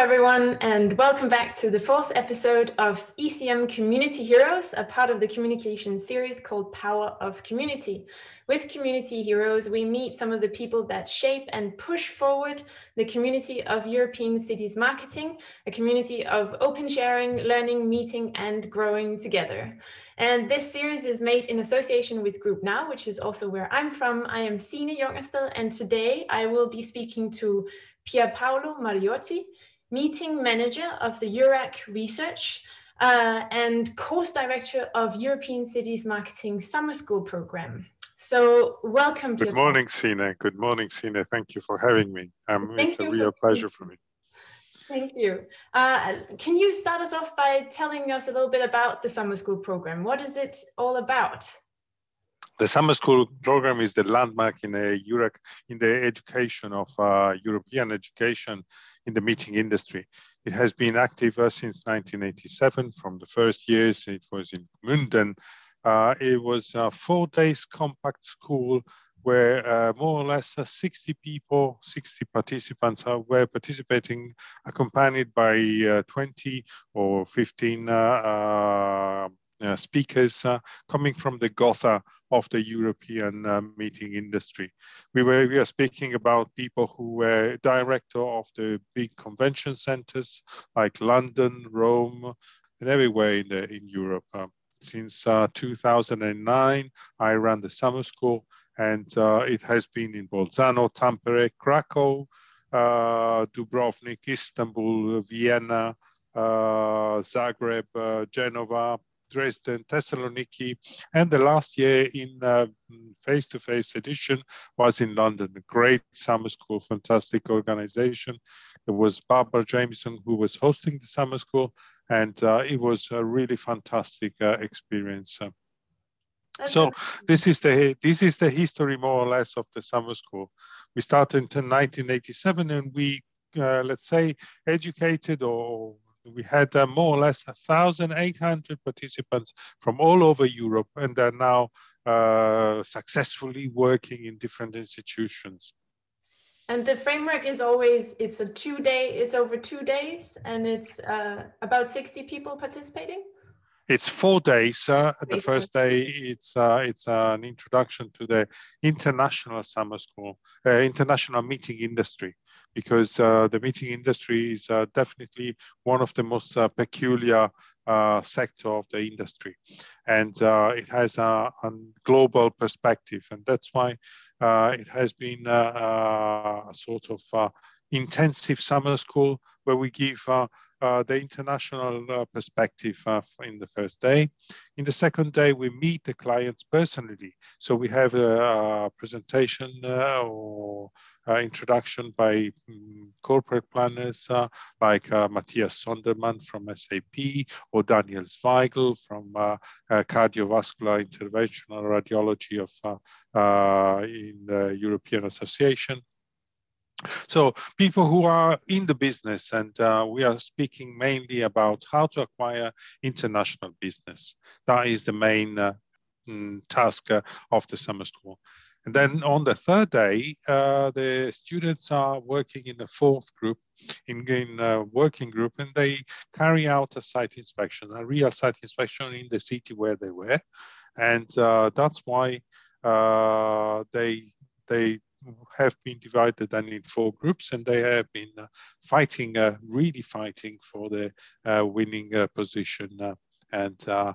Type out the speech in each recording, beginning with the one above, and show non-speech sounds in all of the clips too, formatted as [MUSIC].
Everyone, and welcome back to the fourth episode of ECM Community Heroes, a part of the communication series called Power of Community. With Community Heroes, we meet some of the people that shape and push forward the community of European cities marketing, a community of open sharing, learning, meeting, and growing together. And this series is made in association with Group Now, which is also where I'm from. I am Signe Jongersted, and today I will be speaking to Pier Paolo Mariotti, meeting manager of the EURAC Research uh, and course director of European Cities Marketing Summer School Program. So welcome. Good morning, Signe. Good morning, Signe. Thank you for having me. Um, it's a real pleasure for me. Thank you. Uh, can you start us off by telling us a little bit about the summer school program? What is it all about? The summer school program is the landmark in EURAC, in the education of uh, European education in the meeting industry. It has been active uh, since 1987. From the first years, it was in Münden. Uh, it was a four days compact school where uh, more or less uh, 60 people, 60 participants uh, were participating, accompanied by uh, 20 or 15 uh, speakers uh, coming from the Gotha of the European uh, meeting industry. We were we are speaking about people who were director of the big convention centers like London, Rome, and everywhere in the in Europe. Since 2009, I ran the summer school, and it has been in Bolzano, Tampere, Krakow, Dubrovnik, Istanbul, Vienna, uh, Zagreb, uh, Genova, Dresden, Thessaloniki, and the last year in uh, face-to-face edition was in London. A great summer school, fantastic organization. There was Barbara Jameson who was hosting the summer school, and uh, it was a really fantastic uh, experience. So this is the this is the history more or less of the summer school. We started in 1987, and we uh, let's say educated or we had uh, more or less 1,800 participants from all over Europe, and they're now uh, successfully working in different institutions. And the framework is always it's a two day, it's over two days, and it's uh, about 60 people participating. It's four days. Uh, the first day, it's uh, it's an introduction to the international summer school, uh, international meeting industry because uh, the meeting industry is uh, definitely one of the most uh, peculiar uh, sector of the industry. And uh, it has a, a, global perspective. And that's why uh, it has been a sort of intensive summer school where we give uh, the international uh, perspective uh, in the first day. In the second day, we meet the clients personally. So we have a, a presentation uh, or uh, introduction by um, corporate planners like Matthias Sondermann from SAP or Daniel Zweigel from cardiovascular interventional radiology of in the European Association. So people who are in the business, and uh, we are speaking mainly about how to acquire international business. That is the main uh, mm, task uh, of the summer school. And then on the third day, uh, the students are working in the fourth group, in, in a working group, and they carry out a site inspection, a real site inspection in the city where they were. And uh, that's why uh, they they have been divided then in four groups and they have been uh, fighting, uh, really fighting for the uh, winning uh, position uh, and uh,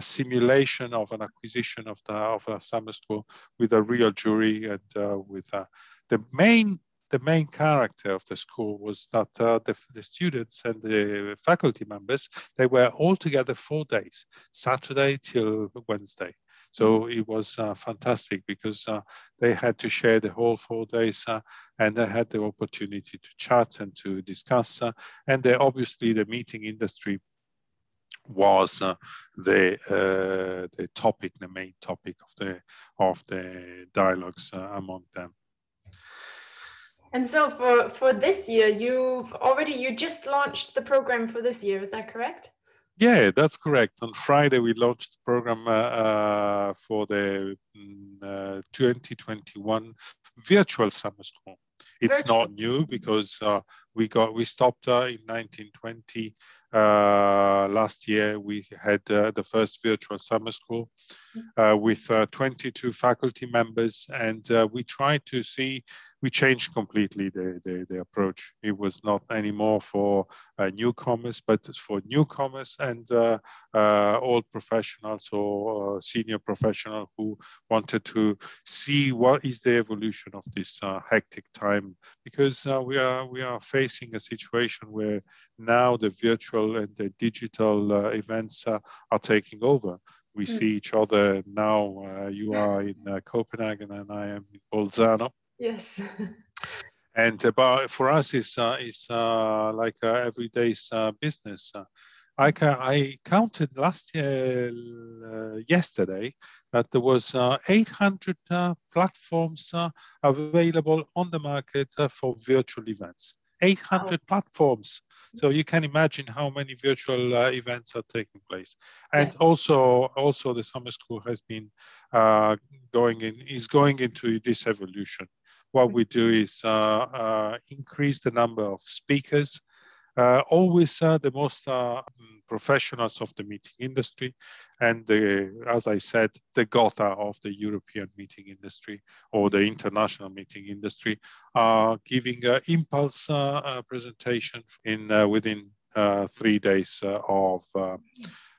simulation of an acquisition of the of a summer school with a real jury and with the main the main character of the school was that uh, the, the, students and the faculty members they were all together four days saturday till wednesday so it was uh, fantastic because uh, they had to share the whole four days uh, and they had the opportunity to chat and to discuss. Uh, and they, obviously the meeting industry was uh, the uh, the topic, the main topic of the of the dialogues among them. And so for for this year, you've already you just launched the program for this year. Is that correct? Yeah, that's correct. On Friday, we launched the program uh, uh, for the mm, uh, 2021 virtual summer school. It's not new because uh, we got we stopped uh, in 1920. Uh, last year we had uh, the first virtual summer school uh, with uh, 22 faculty members, and we tried to see we changed completely the, the, the approach. It was not anymore for newcomers, but for newcomers and old professionals or senior professional who wanted to see what is the evolution of this hectic time because we are we are facing a situation where now the virtual and the digital uh, events uh, are taking over. We mm. see each other now. Uh, you are in uh, Copenhagen and I am in Bolzano. Yes. [LAUGHS] and about for us, it's, uh, it's uh, like everyday's business. I, ca- I counted last year, yesterday, that there was 800 platforms available on the market for virtual events. 800 oh. platforms. So you can imagine how many virtual uh, events are taking place. And also, also the summer school has been uh, going in, is going into this evolution. What we do is uh, uh increase the number of speakers, always uh, the most professionals of the meeting industry and the, as I said, the Gotha of the European meeting industry or the international meeting industry are giving an impulse uh, uh, presentation in uh, within three days of,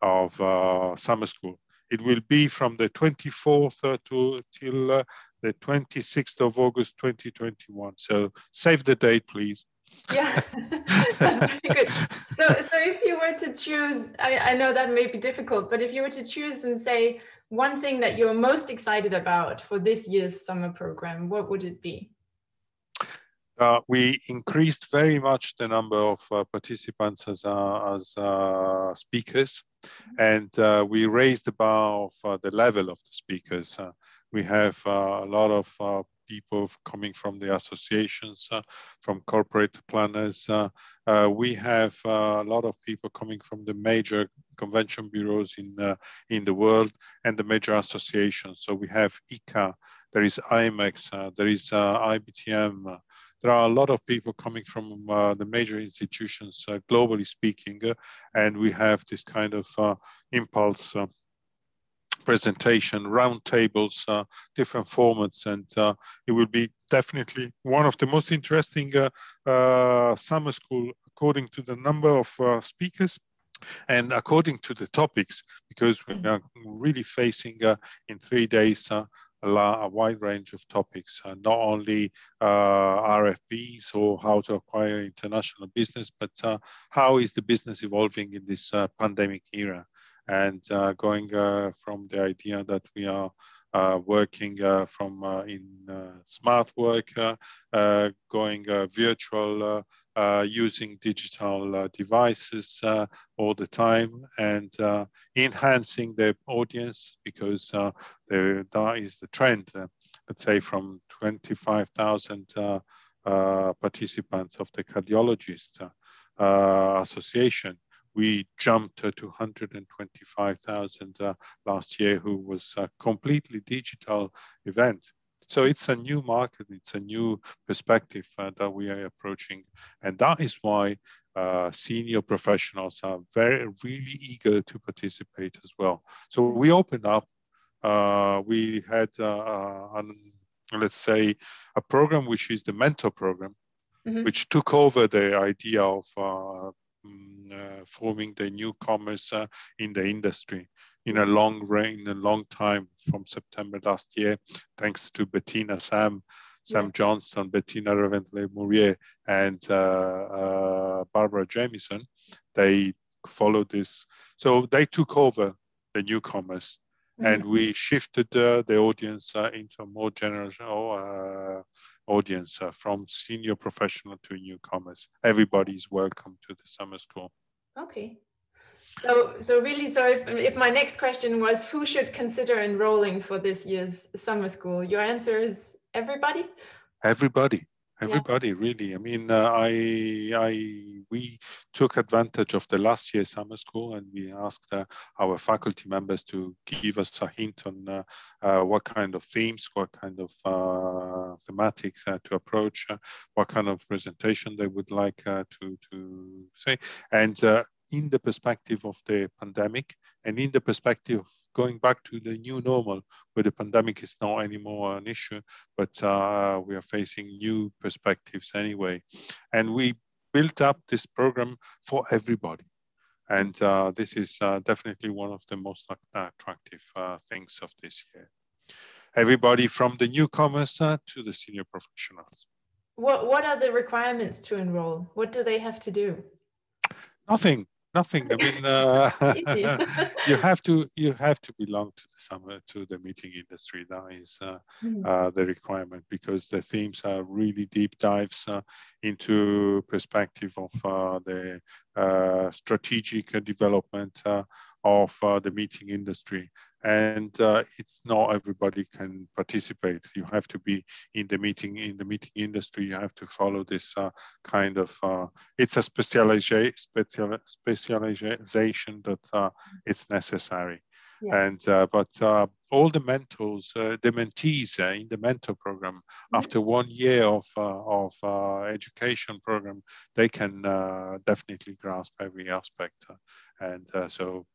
of summer school. It will be from the 24th to till uh, the 26th of August 2021. So save the date, please. Yeah, [LAUGHS] that's very good. So, so if you were to choose, I, I know that may be difficult, but if you were to choose and say one thing that you're most excited about for this year's summer program, what would it be? Uh, we increased very much the number of uh, participants as, uh, as uh, speakers, mm-hmm. and uh, we raised the bar of uh, the level of the speakers. we have a lot of people coming from the associations, uh, from corporate planners. Uh, uh, we have a lot of people coming from the major convention bureaus in in the world and the major associations. So we have ICCA, there is IMEX, there is IBTM. There are a lot of people coming from uh, the major institutions, uh, globally speaking, uh, and we have this kind of impulse presentation, roundtables, uh, different formats, and uh, it will be definitely one of the most interesting uh, uh summer school according to the number of uh, speakers and according to the topics, because we are really facing uh, in three days a, wide range of topics, uh, not only uh, RFPs or how to acquire international business, but uh, how is the business evolving in this pandemic era and uh, going uh, from the idea that we are uh, working uh, from uh, in uh, smart work, going virtual, using digital devices all the time, and enhancing the audience because there, that is the trend. let's say from 25,000 participants of the cardiologist association we jumped to 225,000 uh, last year, who was a completely digital event. So it's a new market, it's a new perspective uh, that we are approaching. And that is why uh, senior professionals are very, really eager to participate as well. So we opened up, uh, we had, an, let's say, a program which is the mentor program, mm-hmm. which took over the idea of forming the newcomers uh, in the industry in a long reign, a long time from September last year, thanks to Bettina Sam, Sam yeah. Johnston, Bettina Reventlow Mourier, and uh, uh, Barbara Jamieson. They followed this. So they took over the newcomers and mm-hmm. we shifted uh, the audience uh, into a more general uh, audience uh, from senior professional to newcomers. Everybody is welcome to the summer school. Okay. So, so really, so if, if my next question was who should consider enrolling for this year's summer school, your answer is everybody? Everybody, everybody yeah. really i mean uh, i i we took advantage of the last year summer school and we asked uh, our faculty members to give us a hint on uh, uh what kind of themes what kind of uh, thematics uh, to approach what kind of presentation they would like to to say and in the perspective of the pandemic and in the perspective of going back to the new normal, where the pandemic is not anymore an issue, but uh, we are facing new perspectives anyway. And we built up this program for everybody. And uh, this is uh, definitely one of the most attractive uh, things of this year. Everybody from the newcomers uh, to the senior professionals. What, what are the requirements to enroll? What do they have to do? Nothing nothing. I mean, [LAUGHS] uh, [LAUGHS] you have to you have to belong to the summer to the meeting industry. That is uh, mm. uh, the requirement because the themes are really deep dives uh, into perspective of uh, the uh, strategic development of the meeting industry and uh, it's not everybody can participate you have to be in the meeting in the meeting industry you have to follow this uh, kind of uh, it's a specialization special, specialization that uh, it's necessary yeah. and uh, but uh, all the mentors the mentees in the mentor program mm-hmm. after one year of of education program they can definitely grasp every aspect and so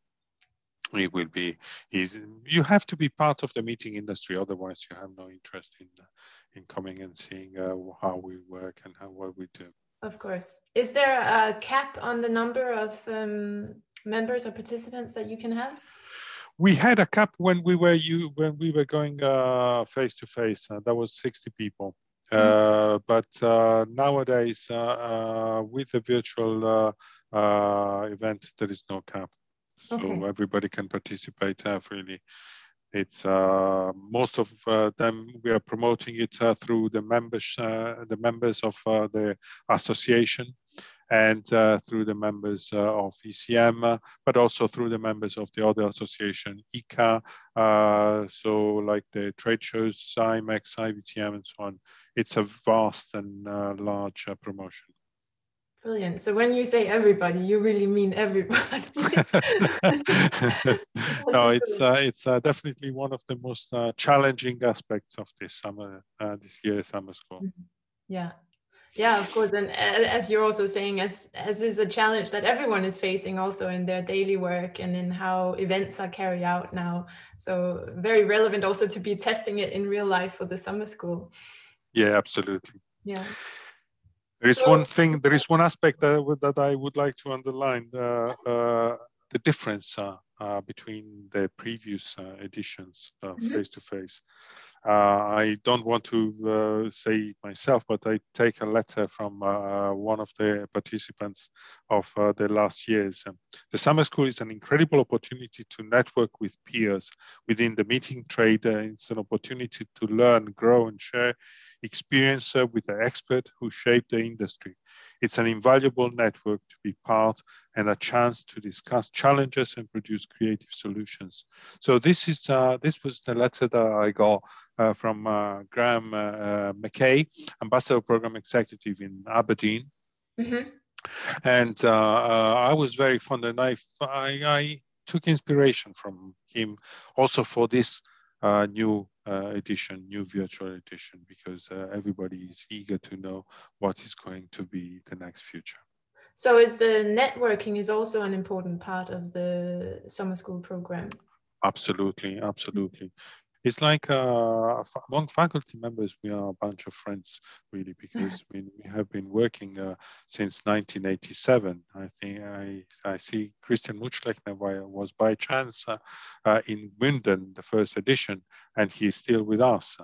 it will be easy. You have to be part of the meeting industry, otherwise you have no interest in uh, in coming and seeing uh, how we work and how what we do. Of course. Is there a cap on the number of um, members or participants that you can have? We had a cap when we were you when we were going face to face. That was sixty people. Mm -hmm. but uh, nowadays, uh, with the virtual event, there is no cap so okay. everybody can participate uh, freely. It's uh, most of uh, them we are promoting it uh, through the members, uh, the members of uh, the association, and through the members of ECM, but also through the members of the other association, ICCA. so like the trade shows, IMEX, IBTM, and so on. It's a vast and large promotion. Brilliant. So when you say everybody, you really mean everybody. [LAUGHS] [LAUGHS] no, it's uh, it's uh, definitely one of the most uh, challenging aspects of this summer, uh, this year's summer school. Mm-hmm. Yeah, yeah, of course. And as you're also saying, as as is a challenge that everyone is facing also in their daily work and in how events are carried out now. So very relevant also to be testing it in real life for the summer school. Yeah, absolutely. Yeah. There is so, one thing, there is one aspect that, that I would like to underline, uh, uh, the difference uh, uh between the previous uh, editions face to face. Uh, I don't want to uh, say it myself, but I take a letter from uh, one of the participants of the last years. Um, the summer school is an incredible opportunity to network with peers within the meeting trade. it's an opportunity to learn, grow, and share experience with the expert who shaped the industry. It's an invaluable network to be part and a chance to discuss challenges and produce creative solutions. So this is uh, this was the letter that I got uh, from uh, Graham uh, uh, McKay, Ambassador Program Executive in Aberdeen. Mm-hmm. And uh, I was very fond, and I, I, I took inspiration from him also for this uh, new edition, new virtual edition, because uh, everybody is eager to know what is going to be the next future. So is the networking is also an important part of the summer school program? Absolutely, absolutely it's like uh, among faculty members, we are a bunch of friends, really, because we, we have been working uh, since 1987. I think I, I see Christian Mutschlechner was by chance uh, uh, in Münden, the first edition, and he's still with us.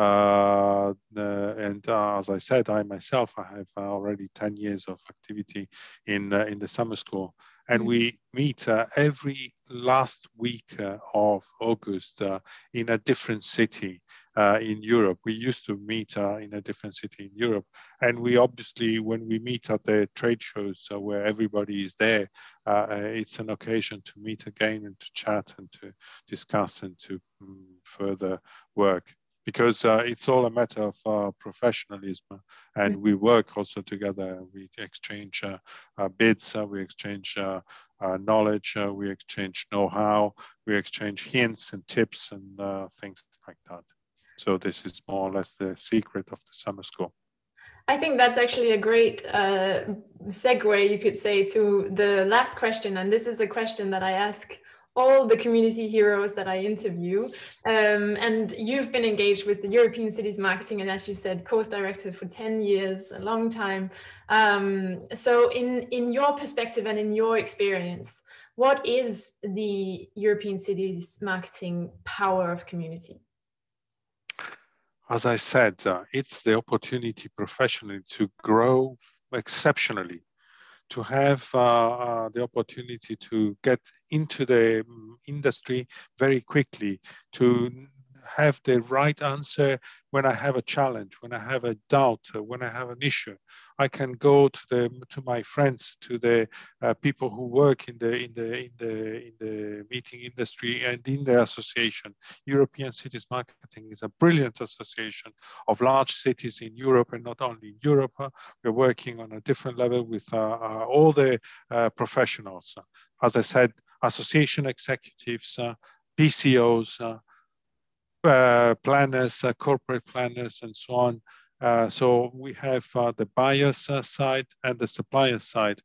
Uh, and uh, as I said, I myself, I have already 10 years of activity in, uh, in the summer school. And we mm-hmm. meet uh, every last week uh, of August uh, in a different city uh, in Europe. We used to meet uh, in a different city in Europe. And we mm-hmm. obviously, when we meet at the trade shows where everybody is there, it's an occasion to meet again and to chat and to discuss and to um, further work because uh, it's all a matter of uh, professionalism. And we work also together. We exchange uh, uh bids uh, we exchange uh, knowledge we exchange know-how we exchange hints and tips and things like that. So this is more or less the secret of the summer school. I think that's actually a great uh, segue, you could say, to the last question. And this is a question that I ask all the community heroes that I interview. Um, and you've been engaged with the European Cities Marketing, and as you said, course director for 10 years, a long time. Um, so, in, in your perspective and in your experience, what is the European Cities Marketing power of community? As I said, uh, it's the opportunity professionally to grow exceptionally to have uh, uh, the opportunity to get into the mm, industry very quickly, to have the right answer when I have a challenge, when I have a doubt, uh, when I have an issue. I can go to the to my friends, to the uh, people who work in the in the in the in the meeting industry and in the association. European Cities Marketing is a brilliant association of large cities in Europe and not only in Europe. Uh, we're working on a different level with uh, uh, all the uh, professionals. As I said, association executives, PCOs, uh, planners, uh, corporate planners, and so on. Uh, so we have uh, the buyer's uh, side and the supplier side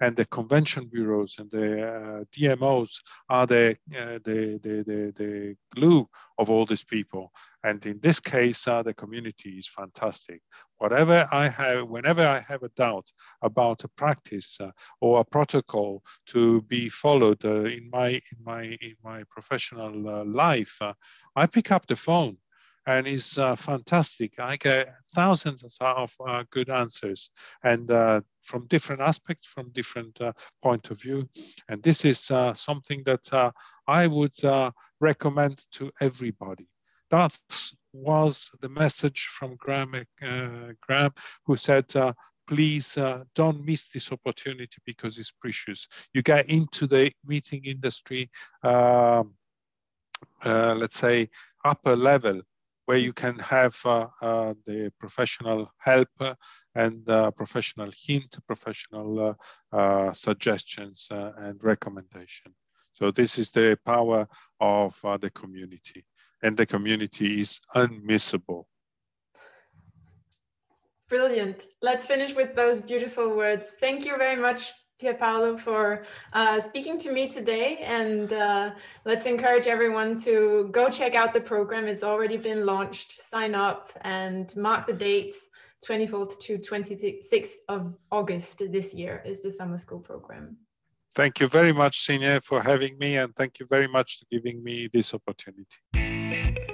and the convention bureaus and the uh, DMOs are the, uh, the, the, the, the, glue of all these people. And in this case, uh, the community is fantastic. Whatever I have, whenever I have a doubt about a practice or a protocol to be followed in my in my in my professional life, I pick up the phone and it's uh, fantastic. I get thousands of uh, good answers and uh, from different aspects, from different uh, point of view. And this is uh, something that uh, I would recommend to everybody. That was the message from Graham, Graham who said, please uh, don't miss this opportunity because it's precious. You get into the meeting industry, uh, uh, let's say, upper level where you can have uh, uh, the professional help and uh, professional hint, professional suggestions and recommendation. So this is the power of the community and the community is unmissable. Brilliant. Let's finish with those beautiful words. Thank you very much Pierpaolo, for uh, speaking to me today. And uh, let's encourage everyone to go check out the program. It's already been launched. Sign up and mark the dates. 24th to 26th of August this year is the summer school program. Thank you very much, Signe, for having me, and thank you very much for giving me this opportunity.